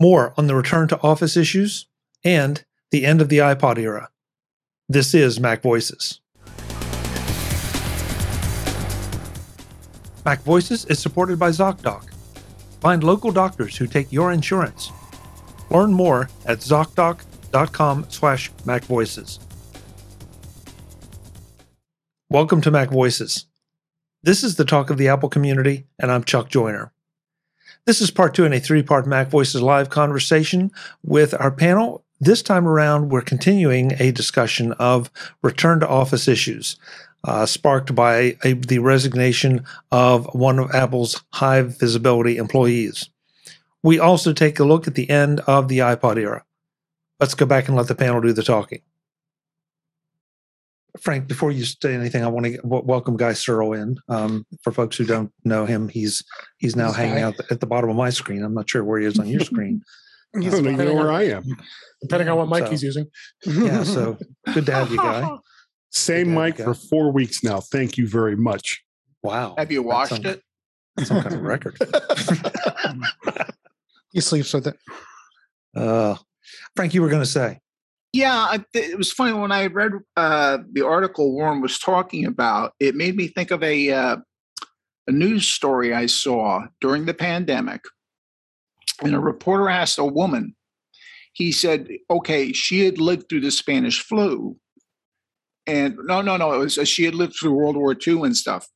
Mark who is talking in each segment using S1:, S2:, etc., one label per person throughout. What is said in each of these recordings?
S1: more on the return to office issues, and the end of the iPod era. This is Mac Voices. Mac Voices is supported by ZocDoc. Find local doctors who take your insurance. Learn more at zocdoc.com slash macvoices. Welcome to Mac Voices. This is the talk of the Apple community, and I'm Chuck Joiner. This is part two in a three part Mac Voices Live conversation with our panel. This time around, we're continuing a discussion of return to office issues. Uh, sparked by a, the resignation of one of Apple's high visibility employees. We also take a look at the end of the iPod era. Let's go back and let the panel do the talking. Frank, before you say anything, I want to welcome Guy Serle in. Um, for folks who don't know him, he's he's now he's hanging out at the bottom of my screen. I'm not sure where he is on your screen.
S2: he's I don't even know where on, I am,
S3: depending on what mic so, he's using.
S1: yeah, so good to have you, Guy.
S2: Same mic for four weeks now. Thank you very much.
S4: Wow. Have you washed some, it?
S1: Some kind of record.
S3: he sleeps with it.
S1: Uh, Frank, you were going to say.
S4: Yeah, it was funny when I read uh, the article Warren was talking about. It made me think of a uh, a news story I saw during the pandemic, and a reporter asked a woman. He said, "Okay, she had lived through the Spanish flu, and no, no, no, it was uh, she had lived through World War II and stuff."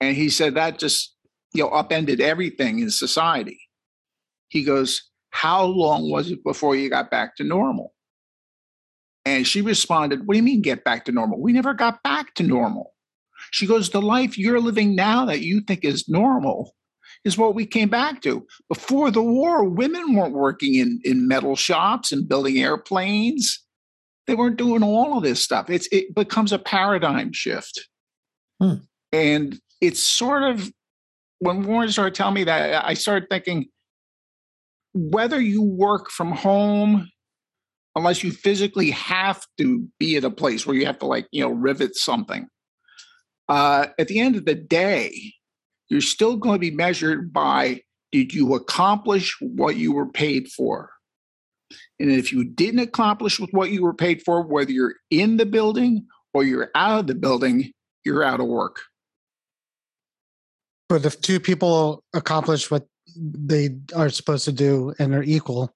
S4: And he said that just you know upended everything in society. He goes, "How long was it before you got back to normal?" And she responded, What do you mean get back to normal? We never got back to normal. She goes, The life you're living now that you think is normal is what we came back to. Before the war, women weren't working in, in metal shops and building airplanes. They weren't doing all of this stuff. It's, it becomes a paradigm shift. Hmm. And it's sort of when Warren started telling me that, I started thinking whether you work from home, unless you physically have to be at a place where you have to like you know rivet something uh, at the end of the day you're still going to be measured by did you accomplish what you were paid for and if you didn't accomplish with what you were paid for whether you're in the building or you're out of the building you're out of work
S5: but if two people accomplish what they are supposed to do and are equal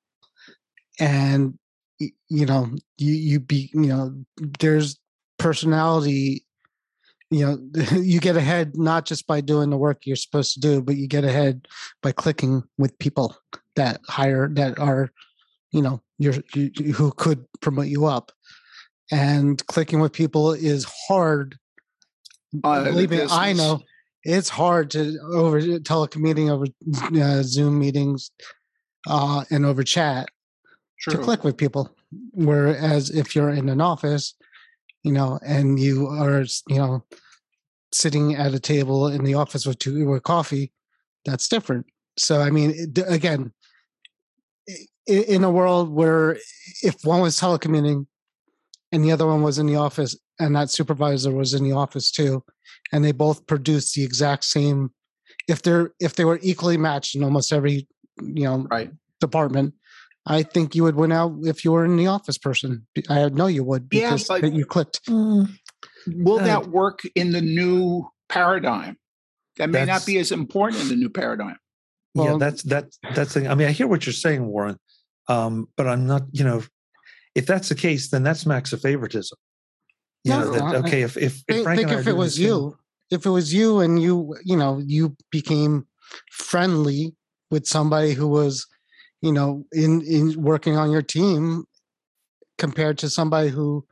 S5: and you know you you be you know there's personality you know you get ahead not just by doing the work you're supposed to do but you get ahead by clicking with people that hire that are you know you're, you, who could promote you up and clicking with people is hard uh, believe me i know it's hard to over telecommuting over uh, zoom meetings uh, and over chat True. to click with people. Whereas if you're in an office, you know, and you are, you know, sitting at a table in the office with two with coffee, that's different. So I mean, again, in a world where if one was telecommuting and the other one was in the office, and that supervisor was in the office too, and they both produced the exact same. If they're if they were equally matched in almost every you know right. department, I think you would win out if you were in the office person. I know you would because yeah, you clicked. Hmm.
S4: Will that work in the new paradigm? That may not be as important in the new paradigm.
S1: Well, yeah, that's that's that's the. I mean, I hear what you're saying, Warren, um, but I'm not. You know, if that's the case, then that's max of favoritism. Yeah. no, okay. If if, if Frank think,
S5: think if it was you, thing, if it was you, and you, you know, you became friendly with somebody who was you know in in working on your team compared to somebody who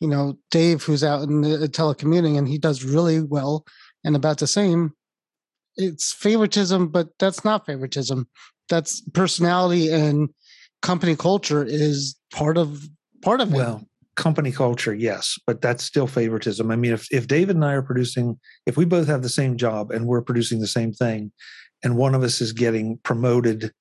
S5: you know dave who's out in the uh, telecommuting and he does really well and about the same it's favoritism but that's not favoritism that's personality and company culture is part of part of
S1: well it. company culture yes but that's still favoritism i mean if, if david and i are producing if we both have the same job and we're producing the same thing and one of us is getting promoted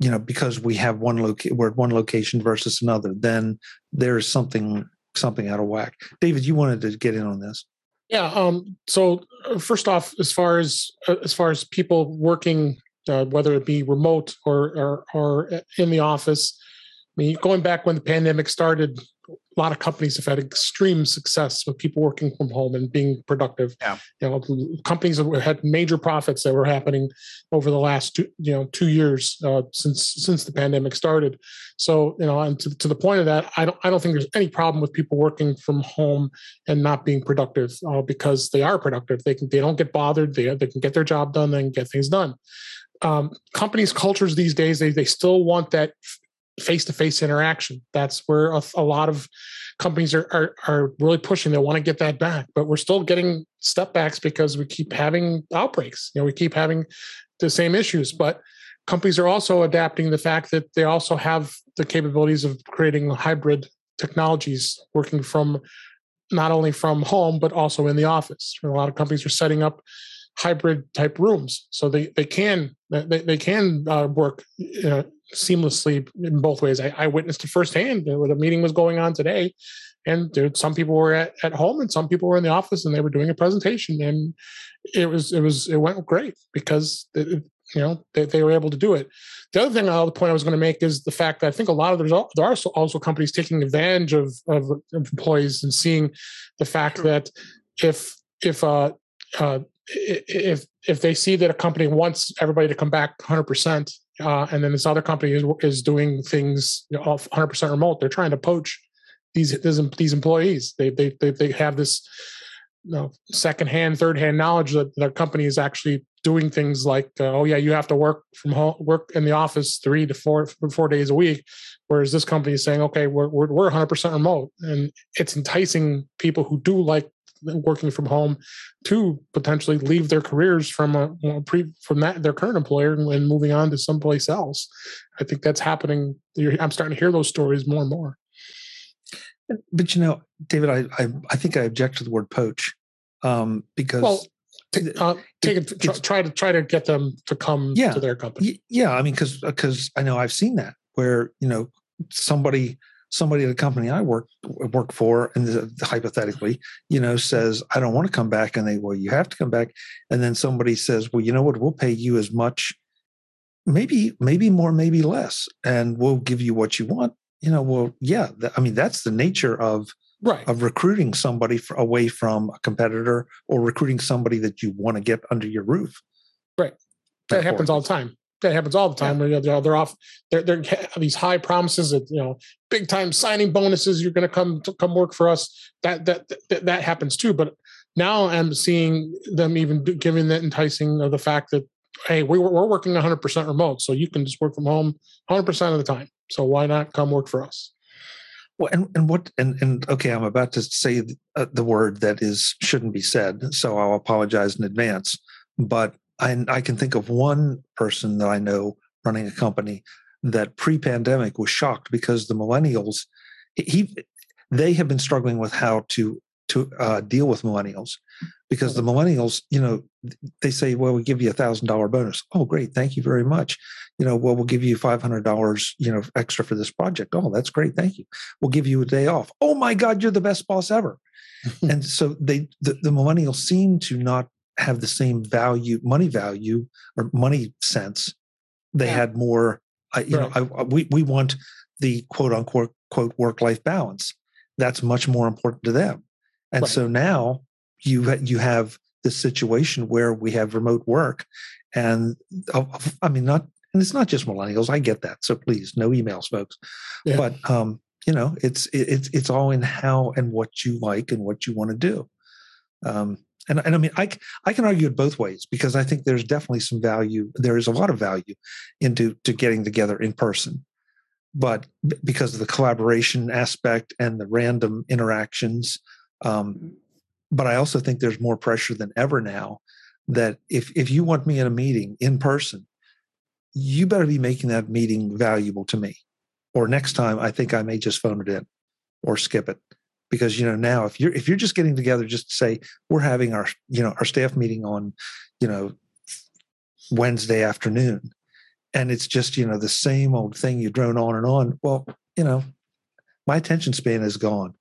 S1: you know because we have one location we're at one location versus another then there's something something out of whack david you wanted to get in on this
S3: yeah um, so uh, first off as far as uh, as far as people working uh, whether it be remote or, or or uh, in the office i mean going back when the pandemic started a lot of companies have had extreme success with people working from home and being productive.
S1: Yeah.
S3: You know, companies have had major profits that were happening over the last two, you know, two years uh, since since the pandemic started. So, you know, and to, to, the point of that, I don't I don't think there's any problem with people working from home and not being productive uh, because they are productive. They can they don't get bothered. They they can get their job done. They can get things done. Um, companies cultures these days they, they still want that face-to-face interaction that's where a, a lot of companies are, are, are really pushing they want to get that back but we're still getting step backs because we keep having outbreaks you know we keep having the same issues but companies are also adapting the fact that they also have the capabilities of creating hybrid technologies working from not only from home but also in the office a lot of companies are setting up hybrid type rooms so they they can they, they can uh, work know, seamlessly in both ways. I, I witnessed it firsthand. The meeting was going on today, and there, some people were at, at home and some people were in the office, and they were doing a presentation, and it was it was it went great because it, you know they, they were able to do it the other thing the point i was going to make is the fact that i think a lot of there's all, there are also companies taking advantage of, of employees and seeing the fact sure. that if if uh, uh, if if they see that a company wants everybody to come back 100% uh, and then this other company is, is doing things you know, 100% remote. They're trying to poach these these, these employees. They, they they they have this you know, secondhand, third-hand knowledge that their company is actually doing things like, uh, oh yeah, you have to work from home, work in the office three to four four days a week, whereas this company is saying, okay, we're we're, we're 100% remote, and it's enticing people who do like working from home to potentially leave their careers from a pre, from that their current employer and, and moving on to someplace else. I think that's happening. I'm starting to hear those stories more and more.
S1: But you know, David, I I, I think I object to the word poach um, because. Well, uh,
S3: take it, try, try, to try to get them to come yeah, to their company.
S1: Yeah, I mean, because because I know I've seen that where you know somebody somebody at a company I work work for, and hypothetically, you know, says I don't want to come back, and they well, you have to come back, and then somebody says, well, you know what, we'll pay you as much, maybe maybe more, maybe less, and we'll give you what you want. You know, well, yeah, th- I mean that's the nature of right. of recruiting somebody for, away from a competitor or recruiting somebody that you want to get under your roof.
S3: Right, that happens all the time that happens all the time. Yeah. Where, you know, they're off, they're, they're these high promises that you know, big time signing bonuses. You're going to come to come work for us. That, that that that happens too. But now I'm seeing them even giving that enticing of the fact that hey, we, we're working 100% remote, so you can just work from home 100% of the time. So why not come work for us?
S1: Well, and, and what and and okay, I'm about to say uh, the word that is shouldn't be said, so I'll apologize in advance. But I, I can think of one person that I know running a company that pre-pandemic was shocked because the millennials he they have been struggling with how to to uh, deal with millennials because the mm-hmm. millennials you know they say well we give you a thousand dollar bonus oh great thank you very much you know well we'll give you five hundred dollars you know extra for this project oh that's great thank you we'll give you a day off oh my god you're the best boss ever and so they the, the millennials seem to not have the same value, money value or money sense. They yeah. had more. Uh, I, you uh, right. know, I, we we want the quote unquote quote work life balance. That's much more important to them. And right. so now you you have this situation where we have remote work, and uh, I mean not and it's not just millennials. I get that. So please, no emails, folks. Yeah. But um, you know, it's it's it's all in how and what you like and what you want to do. Um, and, and I mean, I, I can argue it both ways because I think there's definitely some value. There is a lot of value into to getting together in person, but because of the collaboration aspect and the random interactions. Um, but I also think there's more pressure than ever now that if if you want me in a meeting in person, you better be making that meeting valuable to me. Or next time, I think I may just phone it in or skip it because you know now if you're if you're just getting together just to say we're having our you know our staff meeting on you know wednesday afternoon and it's just you know the same old thing you drone on and on well you know my attention span is gone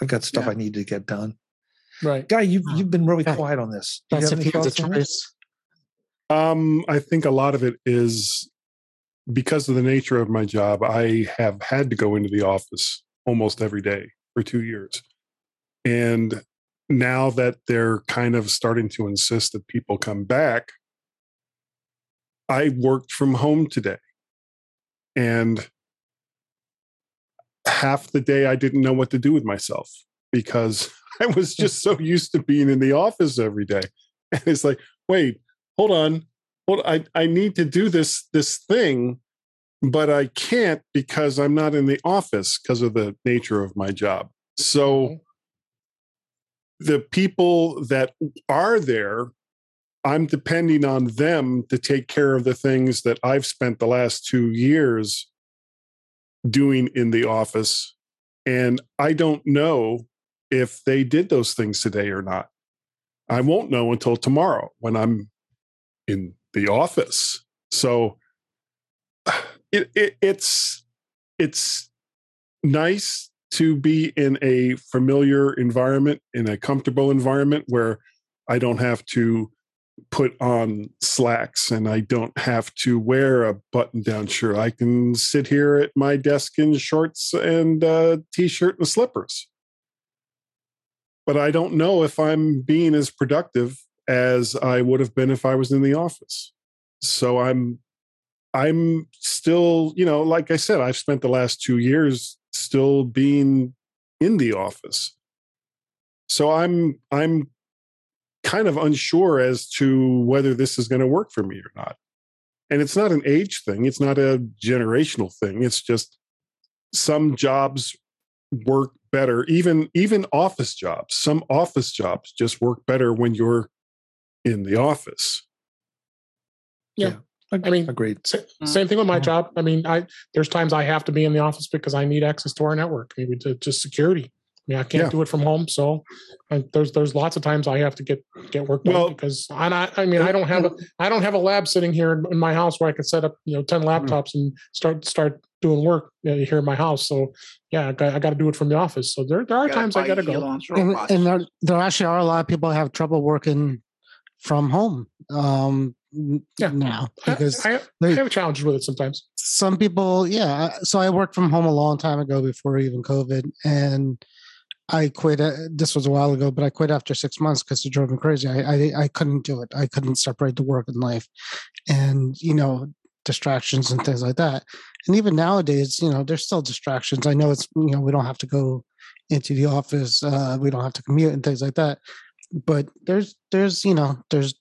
S1: i've got stuff yeah. i need to get done right guy you've, you've been really yeah. quiet on this that's a people's this.
S2: um i think a lot of it is because of the nature of my job i have had to go into the office almost every day for two years. And now that they're kind of starting to insist that people come back, I worked from home today. And half the day I didn't know what to do with myself because I was just so used to being in the office every day. And it's like, wait, hold on. well, I, I need to do this this thing but I can't because I'm not in the office because of the nature of my job. So the people that are there, I'm depending on them to take care of the things that I've spent the last two years doing in the office. And I don't know if they did those things today or not. I won't know until tomorrow when I'm in the office. So it, it, it's it's nice to be in a familiar environment, in a comfortable environment where I don't have to put on slacks and I don't have to wear a button down shirt. I can sit here at my desk in shorts and a uh, t shirt and slippers. But I don't know if I'm being as productive as I would have been if I was in the office. So I'm I'm still, you know, like I said, I've spent the last two years still being in the office. So I'm I'm kind of unsure as to whether this is going to work for me or not. And it's not an age thing, it's not a generational thing. It's just some jobs work better, even even office jobs. Some office jobs just work better when you're in the office.
S3: Yeah. I mean, agreed. Mm. same thing with my job. I mean, I there's times I have to be in the office because I need access to our network. maybe to just security. I mean, I can't yeah. do it from home. So I, uh, there's there's lots of times I have to get get work done because I I mean I don't have a I don't have a lab sitting here in, in my house where I could set up you know ten mm. laptops and start start doing work here in my house. So yeah, I got, I got to do it from the office. So there there are times I got to go.
S5: And, and, there there actually are a lot of people have trouble working from home. Um, yeah. now because
S3: I, I, I have challenges with it sometimes.
S5: Some people, yeah. So I worked from home a long time ago before even COVID, and I quit. Uh, this was a while ago, but I quit after six months because it drove me crazy. I, I I couldn't do it. I couldn't separate the work and life, and you know distractions and things like that. And even nowadays, you know, there's still distractions. I know it's you know we don't have to go into the office, uh, we don't have to commute and things like that. But there's there's you know there's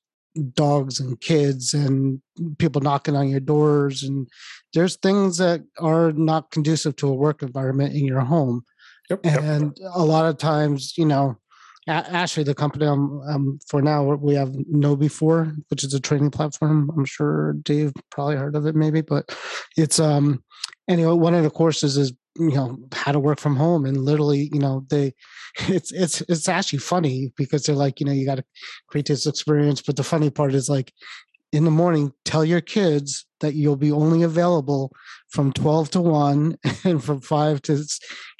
S5: dogs and kids and people knocking on your doors and there's things that are not conducive to a work environment in your home yep, and yep. a lot of times you know actually the company I'm, for now we have KnowBe4 which is a training platform i'm sure dave probably heard of it maybe but it's um anyway one of the courses is you know how to work from home and literally you know they it's it's it's actually funny because they're like you know you got to create this experience but the funny part is like in the morning tell your kids that you'll be only available from 12 to 1 and from 5 to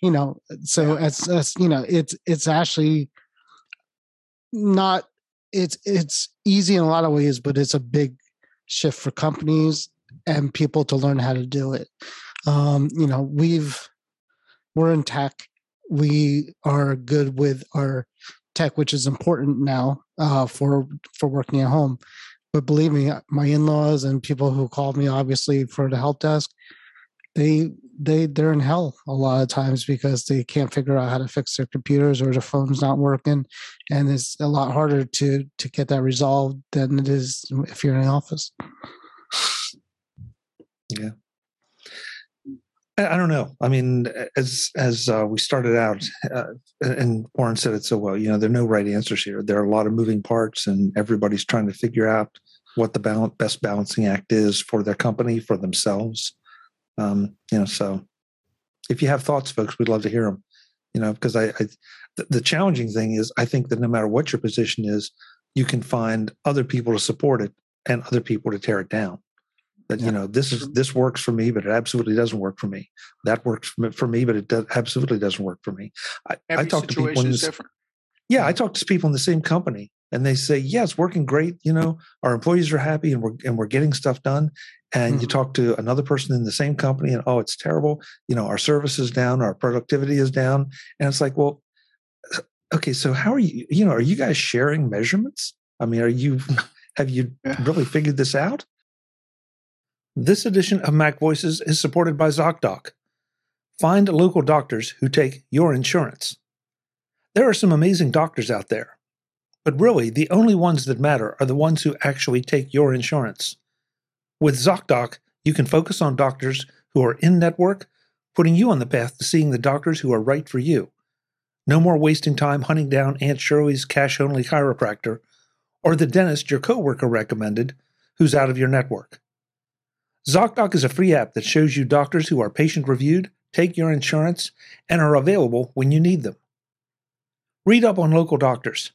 S5: you know so yeah. as, as you know it's it's actually not it's it's easy in a lot of ways but it's a big shift for companies and people to learn how to do it um, you know we've we're in tech we are good with our tech which is important now uh, for for working at home but believe me my in-laws and people who called me obviously for the help desk they they they're in hell a lot of times because they can't figure out how to fix their computers or their phone's not working and it's a lot harder to to get that resolved than it is if you're in the office
S1: yeah I don't know. I mean, as as uh, we started out, uh, and Warren said it so well. You know, there are no right answers here. There are a lot of moving parts, and everybody's trying to figure out what the balance, best balancing act is for their company, for themselves. Um, you know, so if you have thoughts, folks, we'd love to hear them. You know, because I, I the, the challenging thing is, I think that no matter what your position is, you can find other people to support it and other people to tear it down that yeah. you know this is this works for me but it absolutely doesn't work for me that works for me but it does, absolutely doesn't work for me i,
S4: Every I talk to people in this, different.
S1: yeah i talk to people in the same company and they say yeah it's working great you know our employees are happy and we're and we're getting stuff done and mm-hmm. you talk to another person in the same company and oh it's terrible you know our service is down our productivity is down and it's like well okay so how are you you know are you guys sharing measurements i mean are you have you yeah. really figured this out this edition of Mac Voices is supported by ZocDoc. Find local doctors who take your insurance. There are some amazing doctors out there, but really the only ones that matter are the ones who actually take your insurance. With ZocDoc, you can focus on doctors who are in network, putting you on the path to seeing the doctors who are right for you. No more wasting time hunting down Aunt Shirley's cash only chiropractor or the dentist your coworker recommended who's out of your network. ZocDoc is a free app that shows you doctors who are patient reviewed, take your insurance, and are available when you need them. Read up on local doctors,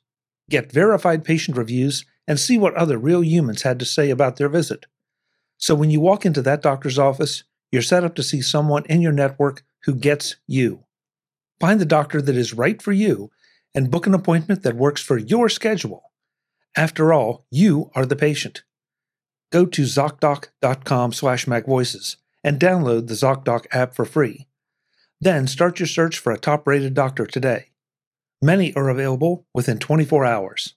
S1: get verified patient reviews, and see what other real humans had to say about their visit. So when you walk into that doctor's office, you're set up to see someone in your network who gets you. Find the doctor that is right for you and book an appointment that works for your schedule. After all, you are the patient go to ZocDoc.com slash MacVoices and download the ZocDoc app for free. Then start your search for a top rated doctor today. Many are available within 24 hours.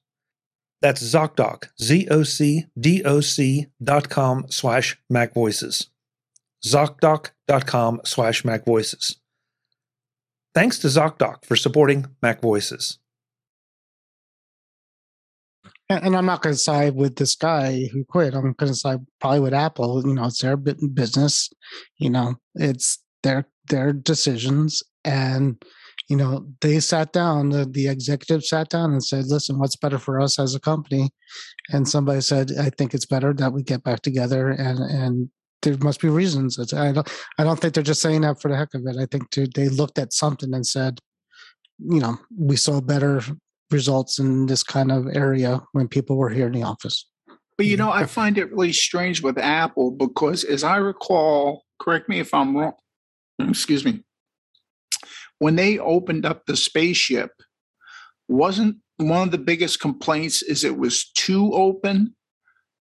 S1: That's ZocDoc, Z O C D O C dot com slash MacVoices. ZocDoc.com slash MacVoices. Thanks to ZocDoc for supporting MacVoices
S5: and I'm not going to side with this guy who quit. I'm going to side probably with Apple. You know, it's their business. You know, it's their their decisions, and you know they sat down. The, the executive sat down and said, "Listen, what's better for us as a company?" And somebody said, "I think it's better that we get back together and and." There must be reasons. I don't. I don't think they're just saying that for the heck of it. I think they looked at something and said, you know we saw better results in this kind of area when people were here in the office.
S4: But you mm-hmm. know, I find it really strange with Apple because, as I recall, correct me if I'm wrong, mm, excuse me, when they opened up the spaceship, wasn't one of the biggest complaints is it was too open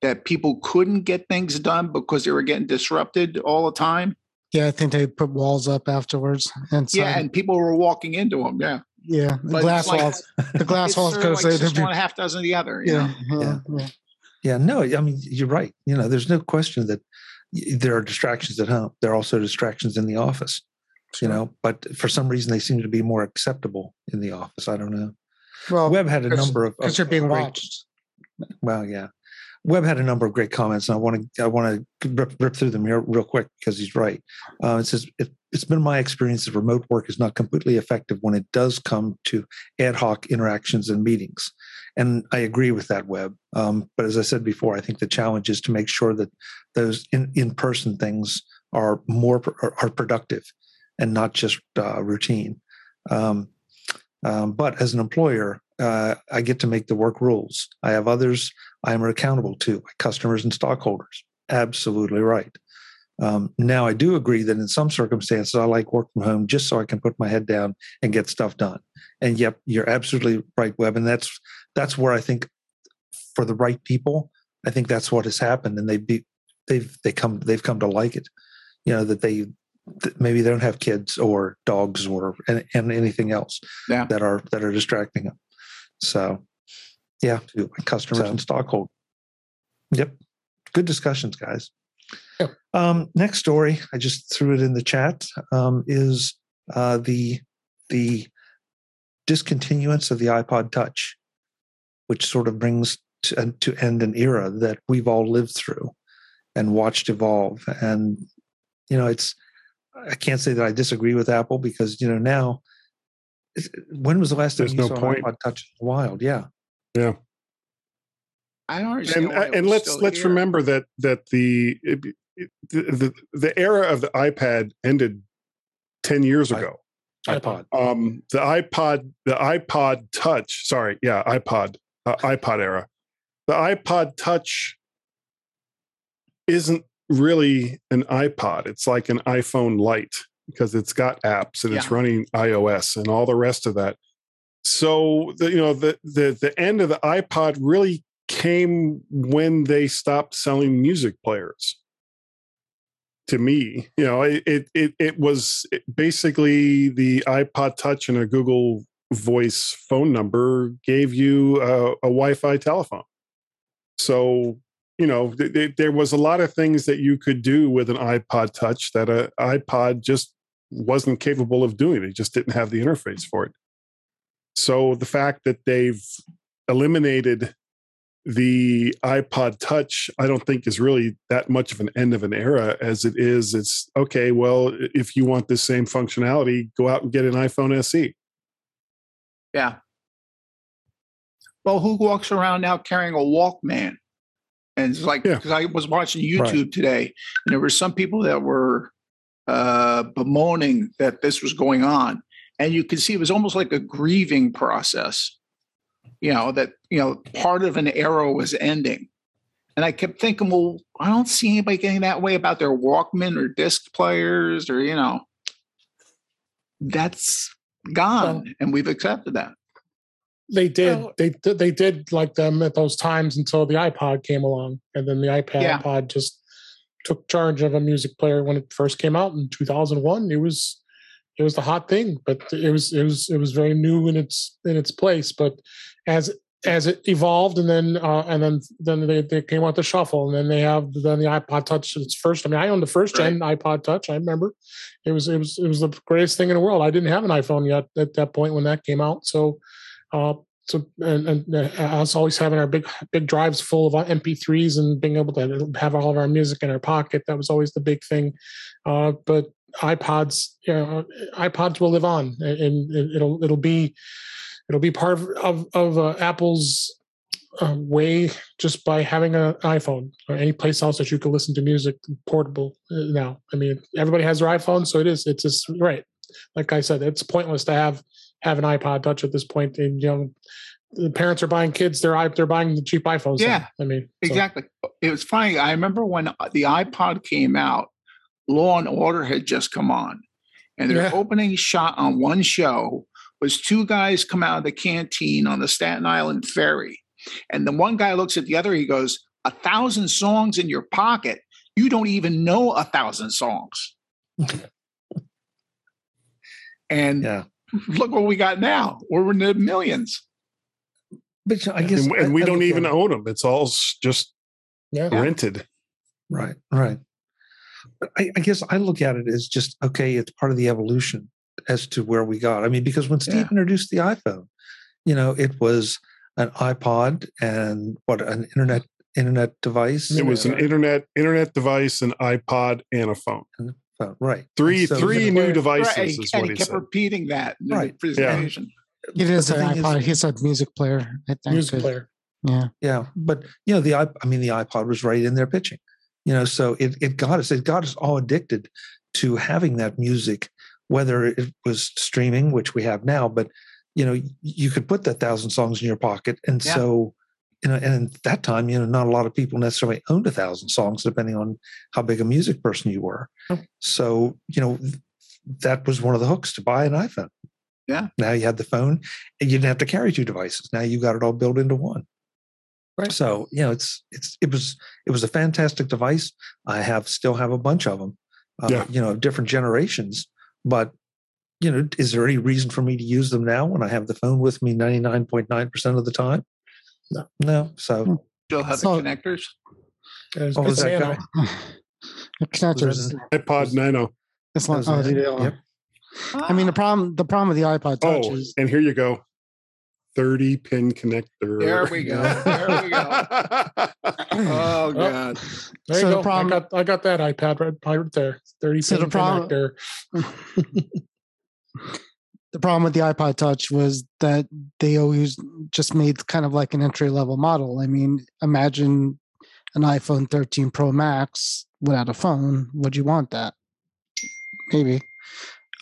S4: that people couldn't get things done because they were getting disrupted all the time
S5: yeah i think they put walls up afterwards
S4: and yeah and people were walking into them yeah
S5: yeah, the but glass like, walls. the glass walls because
S4: like just half dozen of the
S5: other. Yeah, uh-huh, yeah, yeah,
S4: yeah. No,
S1: I mean you're right. You know, there's no question that there are distractions at home. There are also distractions in the office. Sure. You know, but for some reason they seem to be more acceptable in the office. I don't know. Well, Webb had a number of
S5: because you're being great, watched.
S1: Well, yeah. Webb had a number of great comments, and I want to I want to rip, rip through them here real quick because he's right. Uh, it says it, it's been my experience that remote work is not completely effective when it does come to ad hoc interactions and meetings. And I agree with that, Webb. Um, but as I said before, I think the challenge is to make sure that those in person things are more are, productive and not just uh, routine. Um, um, but as an employer, uh, I get to make the work rules. I have others I am accountable to, my customers and stockholders. Absolutely right. Um, now, I do agree that in some circumstances, I like work from home just so I can put my head down and get stuff done. And yep, you're absolutely right, Web. And that's that's where I think for the right people, I think that's what has happened, and they be, they've they come they've come to like it. You know that they that maybe they don't have kids or dogs or and, and anything else yeah. that are that are distracting them. So, yeah, customers so, and stockholders. Yep, good discussions, guys. Um, next story, I just threw it in the chat, um, is uh, the the discontinuance of the iPod Touch, which sort of brings to, uh, to end an era that we've all lived through and watched evolve. And you know, it's I can't say that I disagree with Apple because you know now. When was the last time There's
S2: you no saw point. iPod
S1: Touch in the wild? Yeah,
S2: yeah. I don't understand. And, uh, and let's let's here. remember that that the the, the, era of the iPad ended 10 years ago.
S1: iPod. Um,
S2: the iPod, the iPod Touch. Sorry, yeah, iPod, uh, iPod era. The iPod Touch isn't really an iPod. It's like an iPhone Lite because it's got apps and yeah. it's running iOS and all the rest of that. So the, you know the, the the end of the iPod really came when they stopped selling music players to me. You know, it it it, was basically the iPod Touch and a Google Voice phone number gave you a, a Wi-Fi telephone. So you know, th- th- there was a lot of things that you could do with an iPod Touch that an iPod just wasn't capable of doing. It just didn't have the interface for it. So the fact that they've eliminated the iPod Touch, I don't think is really that much of an end of an era as it is. It's okay, well, if you want the same functionality, go out and get an iPhone SE.
S4: Yeah. Well, who walks around now carrying a Walkman? And it's like, because yeah. I was watching YouTube right. today, and there were some people that were uh, bemoaning that this was going on. And you could see it was almost like a grieving process you know, that, you know, part of an era was ending. And I kept thinking, well, I don't see anybody getting that way about their Walkman or disc players or, you know, that's gone. Well, and we've accepted that.
S3: They did. Well, they they did like them at those times until the iPod came along. And then the iPad yeah. iPod just took charge of a music player when it first came out in 2001. It was it was the hot thing, but it was it was it was very new in its in its place. But as as it evolved and then uh, and then then they, they came out the shuffle and then they have then the ipod touch its first i mean i owned the first right. gen ipod touch i remember it was it was it was the greatest thing in the world i didn't have an iphone yet at that point when that came out so uh so and, and uh, us always having our big big drives full of mp3s and being able to have all of our music in our pocket that was always the big thing uh but ipods you know ipods will live on and it'll it'll be it'll be part of of, of uh, Apple's uh, way just by having an iPhone or any place else that you can listen to music portable uh, now. I mean, everybody has their iPhone, so it is. It's just right. Like I said, it's pointless to have have an iPod Touch at this point. And you know, the parents are buying kids they're they're buying the cheap iPhones.
S4: Yeah, now. I mean, so. exactly. It was funny. I remember when the iPod came out, Law and Order had just come on, and their yeah. opening shot on one show was two guys come out of the canteen on the Staten Island ferry. And then one guy looks at the other, he goes, A thousand songs in your pocket. You don't even know a thousand songs. and yeah. look what we got now. We're in the millions.
S2: But I guess, and, and we I, I don't even that. own them. It's all just yeah. rented.
S1: Right, right. I, I guess I look at it as just okay. It's part of the evolution as to where we got. I mean, because when Steve yeah. introduced the iPhone, you know, it was an iPod and what an internet internet device.
S2: It was know, an internet internet device, an iPod, and a phone. And a phone
S1: right.
S2: Three so, three new devices. Right,
S4: and, he, he kept said. repeating that
S1: right.
S2: presentation. Yeah.
S5: It is an iPod. Is, he said music player.
S4: I think. Music player.
S1: Yeah. Yeah, but you know the I mean the iPod was right in there pitching. You know, so it it got us it got us all addicted to having that music whether it was streaming, which we have now, but you know, you could put that thousand songs in your pocket. And yeah. so, you know, and at that time, you know, not a lot of people necessarily owned a thousand songs, depending on how big a music person you were. Oh. So, you know, that was one of the hooks to buy an iPhone. Yeah. Now you had the phone and you didn't have to carry two devices. Now you got it all built into one. Right. So, you know, it's, it's, it was, it was a fantastic device. I have still have a bunch of them, uh, yeah. you know, different generations. But you know, is there any reason for me to use them now when I have the phone with me 99.9% of the time? No. No. So hmm.
S3: still have so, oh, the connectors? Oh, was that guy? the connectors.
S2: iPod Nano. That's not oh, uh, yep.
S5: I mean the ah. problem the problem with the iPod
S2: Touch oh, is and here you go. 30 pin connector.
S4: There we go. There we
S3: go. oh god. Oh, there so you go. The problem, I got, I, got, that iPad right, right there. 30 so pin the problem, connector.
S5: the problem with the iPod Touch was that they always just made kind of like an entry level model. I mean, imagine an iPhone 13 Pro Max without a phone. Would you want that? Maybe.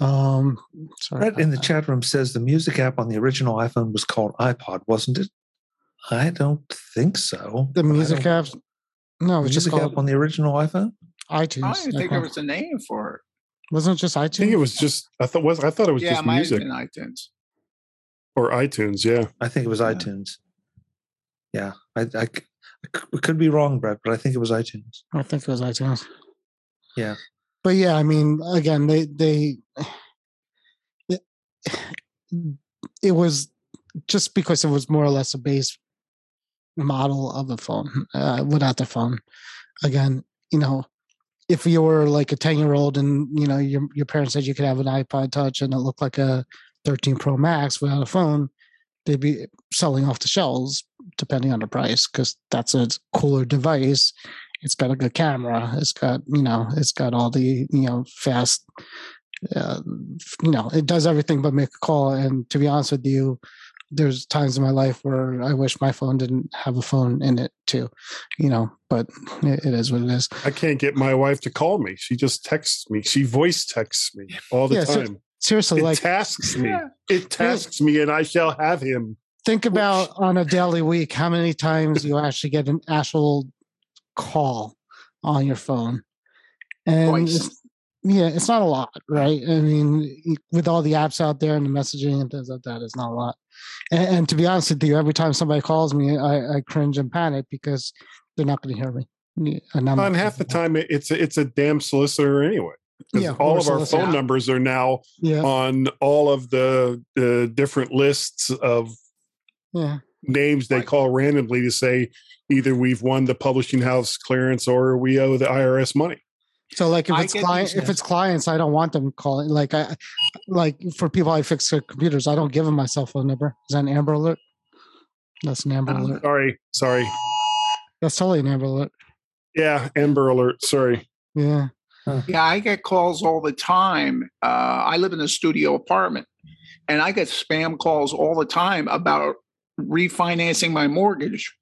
S1: Um, sorry. Brett in the chat room says the music app on the original iPhone was called iPod, wasn't it? I don't think so.
S5: The music app?
S1: No, it was music just app on the original iPhone.
S5: iTunes. I
S4: didn't think there was a name for it.
S5: Wasn't it just iTunes? I think
S2: it was just. I thought was. I thought it was yeah, just music. Yeah,
S4: iTunes.
S2: Or iTunes, yeah.
S1: I think it was yeah. iTunes. Yeah, I, I, I could be wrong, Brett, but I think it was iTunes.
S5: I think it was iTunes.
S1: Yeah
S5: but yeah, I mean, again, they they it, was just because it was more or less a base model of a phone uh, without the phone. Again, you know, if you were like a ten year old and you know your your parents said you could have an iPod Touch and it looked like a 13 Pro Max without a phone, they'd be selling off the shelves depending on the price because that's a cooler device it's got a good camera. It's got you know, it's got all the you know fast. Uh, you know, it does everything but make a call. And to be honest with you, there's times in my life where I wish my phone didn't have a phone in it too, you know, but it is what it is.
S2: I can't get my wife to call me. She just texts me. She voice texts me all the yeah, time. Ser-
S5: seriously, it
S2: like tasks me. Yeah. It tasks me and I shall have him.
S5: Think about on a daily week how many times you actually get an actual call on your phone. And it's, yeah, it's not a lot, right? I mean, with all the apps out there and the messaging and things like that, it's not a lot. And, and to be honest with you, every time somebody calls me, I, I cringe and panic because they're not going to hear me. And
S2: I'm half the time, it's a, it's a damn solicitor anyway. Yeah, all of our phone numbers are now yeah. on all of the different lists of yeah names they call randomly to say either we've won the publishing house clearance or we owe the IRS money.
S5: So like if it's client if it's clients, I don't want them calling. Like I like for people I fix their computers, I don't give them my cell phone number. Is that an Amber Alert? That's an Amber um, Alert.
S2: Sorry, sorry.
S5: That's totally an Amber Alert.
S2: Yeah, Amber Alert. Sorry.
S5: Yeah.
S4: Huh. Yeah, I get calls all the time. Uh, I live in a studio apartment, and I get spam calls all the time about refinancing my mortgage.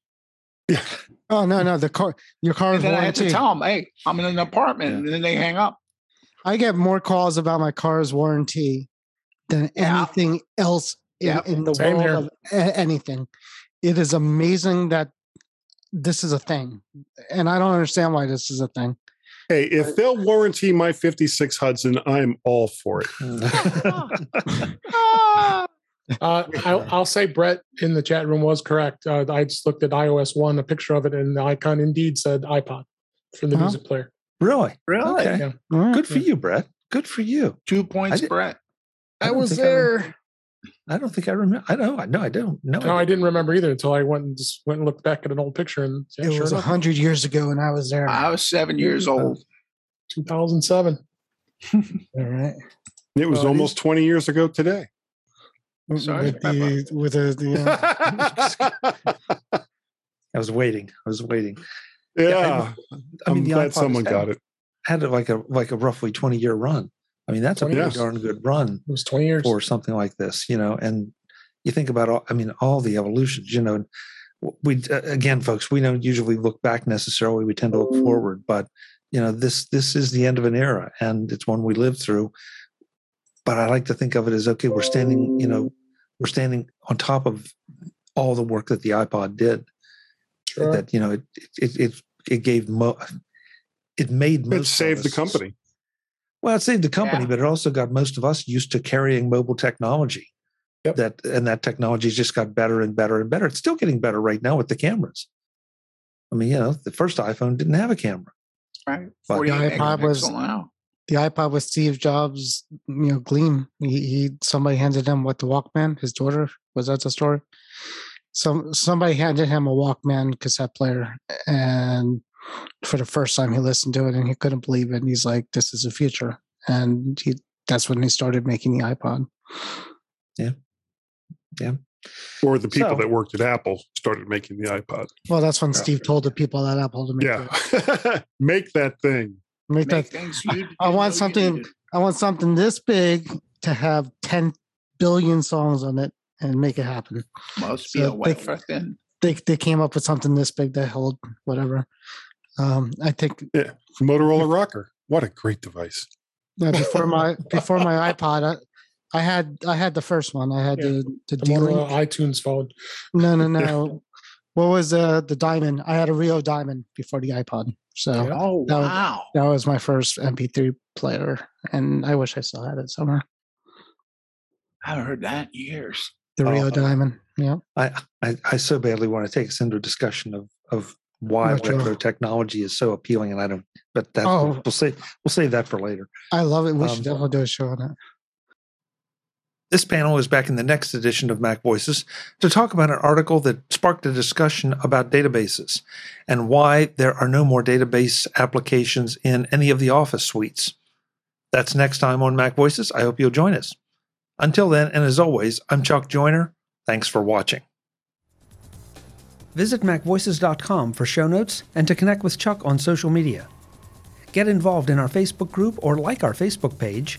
S5: Yeah. Oh no, no, the car, your car. And
S4: then I had to tell them, "Hey, I'm in an apartment," yeah. and then they hang up.
S5: I get more calls about my car's warranty than yeah. anything else in, yeah. in the Same world here. of anything. It is amazing that this is a thing, and I don't understand why this is a thing.
S2: Hey, if they'll warranty my 56 Hudson, I'm all for it.
S3: Oh, uh, I, will say Brett in the chat room was correct. Uh, I just looked at iOS one, a picture of it, and the icon indeed said iPod for the huh? music player.
S1: Really, really, okay. yeah. right. good for yeah. you, Brett. Good for you.
S4: Two points, I Brett. I, I was there.
S1: I, I, don't think I remember. I don't. I know. I don't. No, no I,
S3: didn't. remember either until I went and just went and looked back at an old picture. And
S5: yeah, it sure was a hundred years ago, and I was there.
S4: I was seven years old.
S3: Two thousand seven. All
S2: right. It was uh, almost 20 years ago today. Sorry, with the, with the,
S1: the uh, I was waiting. I was waiting.
S2: Yeah, yeah I, I mean, I'm glad someone had, got it.
S1: Had like a like a roughly
S5: twenty
S1: year run. I mean, that's a pretty darn good run.
S5: It was twenty
S1: years for something like this, you know. And you think about all. I mean, all the evolutions, you know. We uh, again, folks, we don't usually look back necessarily. We tend to look mm. forward, but you know, this this is the end of an era, and it's one we lived through but I like to think of it as okay, we're standing, you know, we're standing on top of all the work that the iPod did. Sure. That you know, it it it it gave mo- it made
S2: most. It saved the company.
S1: Well, it saved the company, yeah. but it also got most of us used to carrying mobile technology. Yep. That and that technology just got better and better and better. It's still getting better right now with the cameras. I mean, you know, the first iPhone didn't have a camera.
S5: Right. But the iPod was now the iPod was Steve Jobs, you know, gleam. He, he somebody handed him what the Walkman. His daughter was that the story. Some somebody handed him a Walkman cassette player, and for the first time he listened to it and he couldn't believe it. And he's like, "This is the future." And he that's when he started making the iPod. Yeah, yeah.
S2: Or the people so, that worked at Apple started making the iPod.
S5: Well, that's when yeah. Steve told the people at Apple
S2: to make yeah. make that thing
S5: make, make that. I want something. I want something this big to have ten billion songs on it and make it happen.
S4: Must so be a white they,
S5: they they came up with something this big to hold whatever. Um, I think yeah.
S2: Motorola ROKR. What a great device.
S5: Yeah, before my before my iPod, I, I, had I had the first one. I had yeah. the the,
S3: the Motorola iTunes phone.
S5: No, no, no. What was uh, the diamond? I had a Rio diamond before the iPod. So oh that wow, was, that was my first MP3 player, and I wish I still had it somewhere.
S4: I have heard that years.
S5: The Rio oh, uh, Diamond. Yeah.
S1: I, I, I so badly want to take us into a discussion of of why molecular technology is so appealing, and I don't. But that oh, we'll, we'll save we'll save that for later.
S5: I love it. We um, should definitely do a show on it.
S1: This panel is back in the next edition of Mac Voices to talk about an article that sparked a discussion about databases and why there are no more database applications in any of the office suites. That's next time on Mac Voices. I hope you'll join us. Until then, and as always, I'm Chuck Joiner. Thanks for watching. Visit macvoices.com for show notes and to connect with Chuck on social media. Get involved in our Facebook group or like our Facebook page